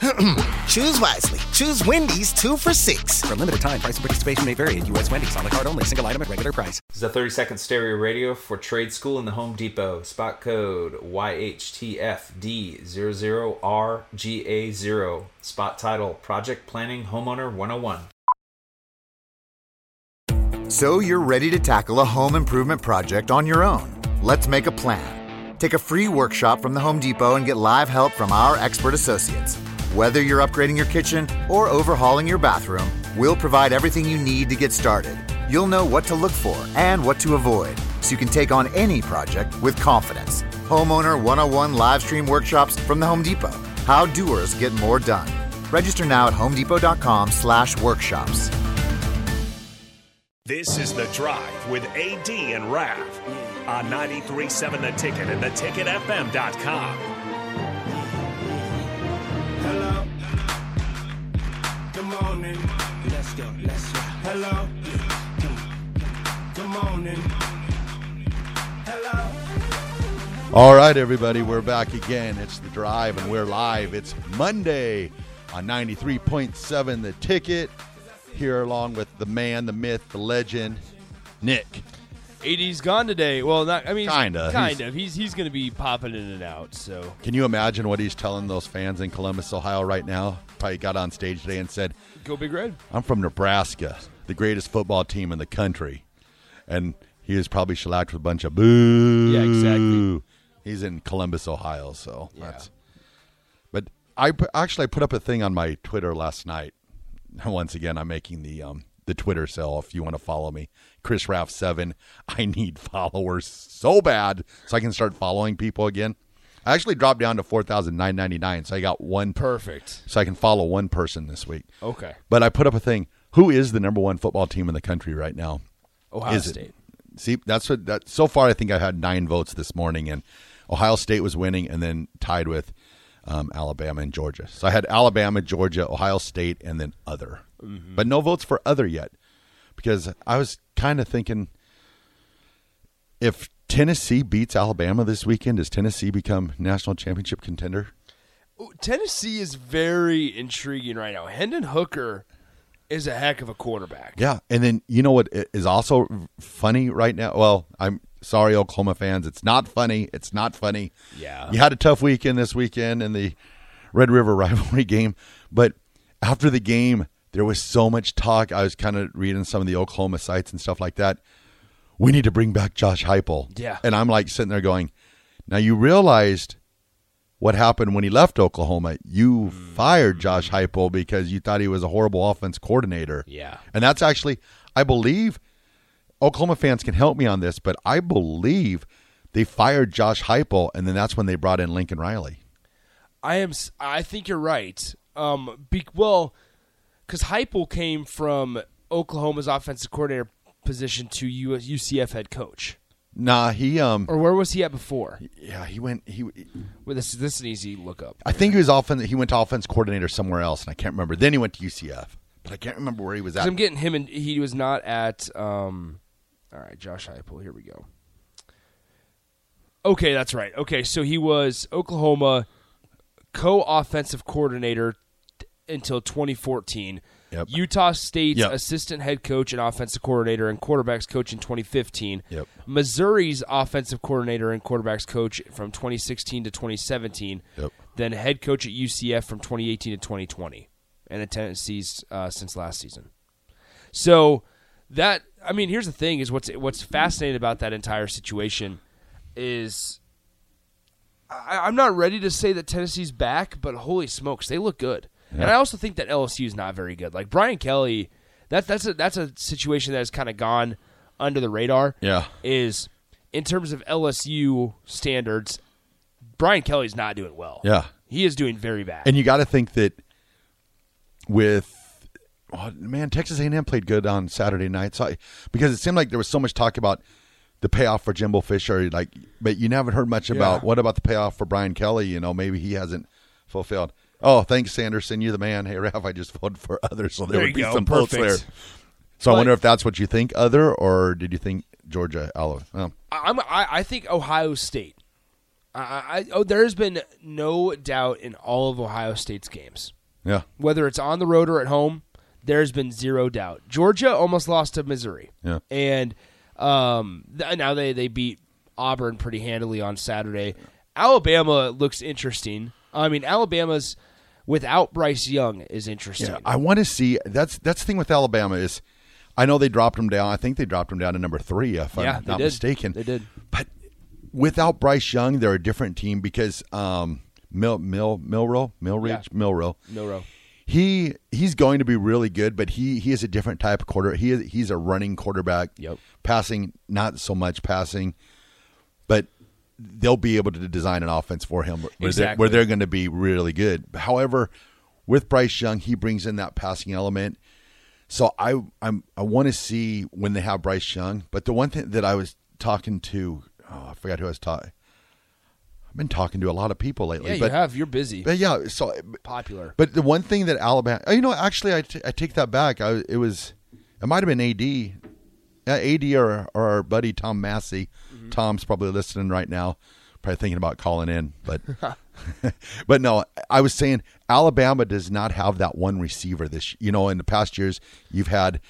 Choose wisely. Choose Wendy's two for six. For a limited time, price and participation may vary at U.S. Wendy's on the card only. Single item at regular price. This is a 30 second stereo radio for Trade School in the Home Depot. Spot code YHTFD00RGA0. Spot title Project Planning Homeowner 101. So you're ready to tackle a home improvement project on your own. Let's make a plan. Take a free workshop from the Home Depot and get live help from our expert associates. Whether you're upgrading your kitchen or overhauling your bathroom, we'll provide everything you need to get started. You'll know what to look for and what to avoid so you can take on any project with confidence. Homeowner 101 live stream workshops from the Home Depot. How doers get more done. Register now at homedepot.com slash workshops. This is The Drive with AD and Rav on 93.7 The Ticket and theticketfm.com. go. Let's go. Hello. Good morning. Hello. All right, everybody, we're back again. It's the drive, and we're live. It's Monday on 93.7 The Ticket. Here, along with the man, the myth, the legend, Nick. AD's gone today. Well, not. I mean. Kind He's- of. He's he's going to be popping in and out. So Can you imagine what he's telling those fans in Columbus, Ohio, right now? Probably got on stage today and said, go big red. I'm from Nebraska, the greatest football team in the country. And he is probably shellacked with a bunch of boo. Yeah, exactly. He's in Columbus, Ohio, so Yeah. that's. But I actually I put up a thing on my Twitter last night. Once again, I'm making the um the Twitter sell. If you want to follow me, Chris Raff seven. I need followers so bad so I can start following people again. I actually dropped down to four thousand nine ninety nine, so I got one Perfect. so I can follow one person this week. Okay. But I put up a thing. Who is the number one football team in the country right now? Ohio Is it? State. See, that's what that. So far, I think I had nine votes this morning, and Ohio State was winning, and then tied with um, Alabama and Georgia. So I had Alabama, Georgia, Ohio State, and then other, but no votes for other yet, because I was kind of thinking if Tennessee beats Alabama this weekend, does Tennessee become national championship contender? Tennessee is very intriguing right now. Hendon Hooker is a heck of a quarterback. Yeah, and then you know what i- also funny right now? Well, I'm sorry, Oklahoma fans. It's not funny. It's not funny. Yeah. you had a tough weekend this weekend in the Red River rivalry game, but after the game, there was so much talk. I was kind of reading some of the Oklahoma sites and stuff like that. We need to bring back Josh Heupel. Yeah. and I'm like sitting there going, "Now you realized." What happened when he left Oklahoma? You fired Josh Heupel because you thought he was a horrible offense coordinator. Yeah. And that's actually, I believe, Oklahoma fans can help me on this, but I believe they fired Josh Heupel, and then that's when they brought in Lincoln Riley. I am. I think you're right. Um. Be, well, because Heupel came from Oklahoma's offensive coordinator position to UCF head coach. Nah, he um, Or where was he at before? yeah, he went. He, Well, this this is an easy look up. I think he was often he went to offense coordinator somewhere else, and I can't remember. Then he went to UCF, but I can't remember where he was at. I'm getting him, and he was not at. Um, all right, Josh Heupel. Here we go. Okay, that's right. Okay, so he was Oklahoma co-offensive coordinator t- until 2014. Yep. Utah State's Yep. assistant head coach and offensive coordinator and quarterbacks coach in 2015. Yep. Missouri's offensive coordinator and quarterbacks coach from 2016 to 2017. Yep. Then head coach at UCF from 2018 to 2020, and at Tennessee's uh, since last season. So that I mean, here's the thing: is what's what's fascinating about that entire situation is I, I'm not ready to say that Tennessee's back, but holy smokes, they look good. And I also think that LSU is not very good. Like Brian Kelly, that that's a that's a situation that has kind of gone under the radar. Yeah. is in terms of LSU standards, Brian Kelly's not doing well. Yeah. he is doing very bad. And you got to think that with oh, man, Texas A&M played good on Saturday night. So I, because it seemed like there was so much talk about the payoff for Jimbo Fisher, like, but you haven't heard much about Yeah. what about the payoff for Brian Kelly? You know, maybe he hasn't fulfilled. Oh, thanks, Sanderson. You're the man. Hey, Ralph, I just voted for others, so there, There would be go. some votes there. Perfect. So I wonder if that's what you think, other, or did you think Georgia? Aloe? Oh, I'm, I, I think Ohio State. I, I, oh, there's been no doubt in all of Ohio State's games, yeah, whether it's on the road or at home. There's been zero doubt. Georgia almost lost to Missouri, yeah. and um, th- now they they beat Auburn pretty handily on Saturday. Alabama looks interesting. I mean, Alabama's without Bryce Young is interesting. Yeah, I want to see. That's that's the thing with Alabama is, I know they dropped him down. I think they dropped him down to number three, if Yeah, I'm not did. mistaken. They did. But without Bryce Young, they're a different team because um, Mil Mil Milroe Milridge Yeah. Milroe. no row. He he's going to be really good, but he he is a different type of quarter. He is, he's a running quarterback. Yep. Passing, not so much passing, but they'll be able to design an offense for him where they're, they're going to be really good. However, with Bryce Young, he brings in that passing element. So I I'm I want to see when they have Bryce Young. But the one thing that I was talking to, oh, I forgot who I was talking. I've been talking to a lot of people lately. Yeah, but, you have. You're busy. But yeah, so Popular. but the one thing that Alabama, oh, you know, actually, I, t- I take that back. I, it was, it might have been AD, AD or, or our buddy Tom Massey. Tom's probably listening right now, probably thinking about calling in. But, but no, I was saying Alabama does not have that one receiver. This, you know, in the past years, you've had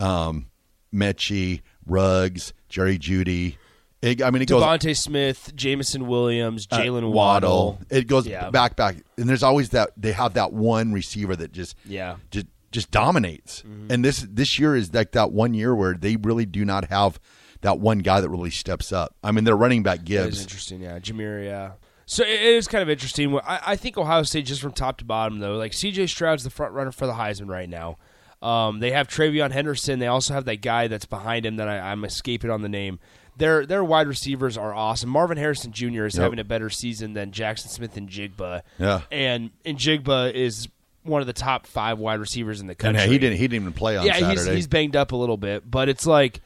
um, Mechie, Ruggs, Jerry Jeudy. It, I mean, it goes DeVonta Smith, Jameson Williams, uh, Jaylen Waddle. It goes Yeah. back, back, and there's always that they have that one receiver that just Yeah. Mm-hmm. just just dominates. And this this year is like that one year where they really do not have that one guy that really steps up. I mean, their running back Gibbs. interesting, yeah. Jahmyr, yeah. So it is kind of interesting. I, I think Ohio State, just from top to bottom, though, like CJ Stroud's the front runner for the Heisman right now. Um, they have TreVeyon Henderson. They also have that guy that's behind him that I, I'm escaping on the name. Their their wide receivers are awesome. Marvin Harrison Jr. is Yep. having a better season than Jaxon Smith-Njigba. Yeah. and and Jigba is one of the top five wide receivers in the country. And he didn't he didn't even play on yeah, he's Saturday. he's banged up a little bit, but it's like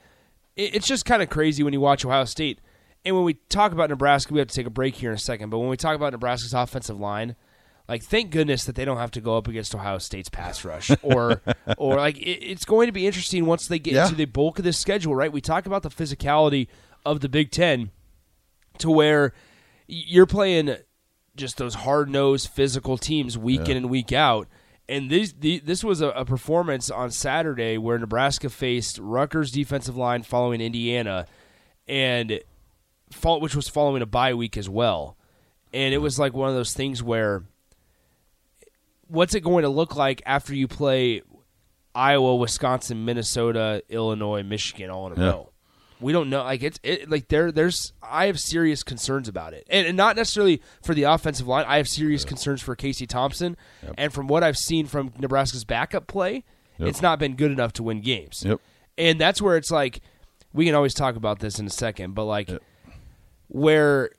it's just kind of crazy when you watch Ohio State. And when we talk about Nebraska, we have to take a break here in a second. But when we talk about Nebraska's offensive line, like thank goodness that they don't have to go up against Ohio State's pass rush, or or like it, it's going to be interesting once they get Yeah. into the bulk of this schedule. Right? We talk about the physicality of the Big Ten, to where you're playing just those hard nosed physical teams week in and week out. And this the, this was a, a performance on Saturday where Nebraska faced Rutgers defensive line following Indiana, and fol- which was following a bye week as well. And it was like one of those things where what's it going to look like after you play Iowa, Wisconsin, Minnesota, Illinois, Michigan all in a Yeah. row? We don't know. Like it's it, like there there's I have serious concerns about it, and, and not necessarily for the offensive line. I have serious concerns for Casey Thompson, and from what I've seen from Nebraska's backup play, it's not been good enough to win games. Yep. And that's where it's like we can always talk about this in a second, but like where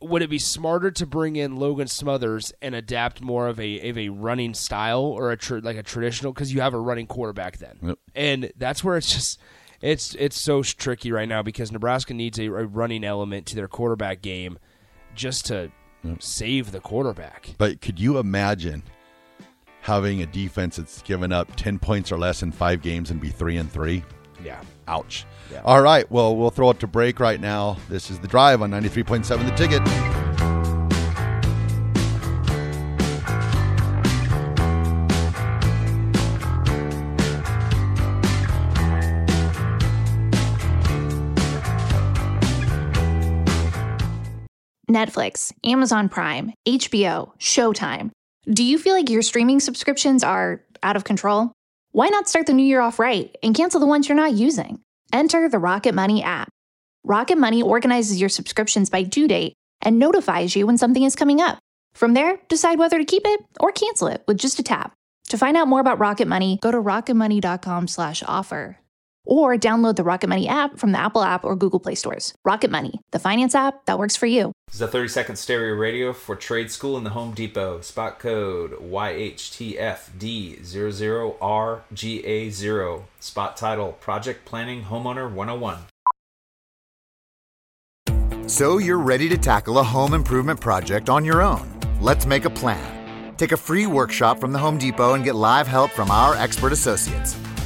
would it be smarter to bring in Logan Smothers and adapt more of a of a running style or a tr- like a traditional because you have a running quarterback then, Yep. and that's where it's just it's it's so tricky right now because Nebraska needs a, a running element to their quarterback game just to mm. save the quarterback. But could you imagine having a defense that's given up ten points or less in five games and be three and three? Yeah. Ouch. All right. Well, we'll throw it to break right now. This is the drive on 93.7 The Ticket. Netflix, Amazon Prime, HBO, Showtime. Do you feel like your streaming subscriptions are out of control? Why not start the new year off right and cancel the ones you're not using? Enter the Rocket Money app. Rocket Money organizes your subscriptions by due date and notifies you when something is coming up. From there, decide whether to keep it or cancel it with just a tap. To find out more about Rocket Money, go to rocketmoney.com/offer. or download the Rocket Money app from the Apple app or Google Play stores. Rocket Money, the finance app that works for you. This is a 30 second stereo radio for trade school in the Home Depot. Spot code YHTFD00RGA0. Spot title Project Planning Homeowner 101. So you're ready to tackle a home improvement project on your own. Let's make a plan. Take a free workshop from the Home Depot and get live help from our expert associates.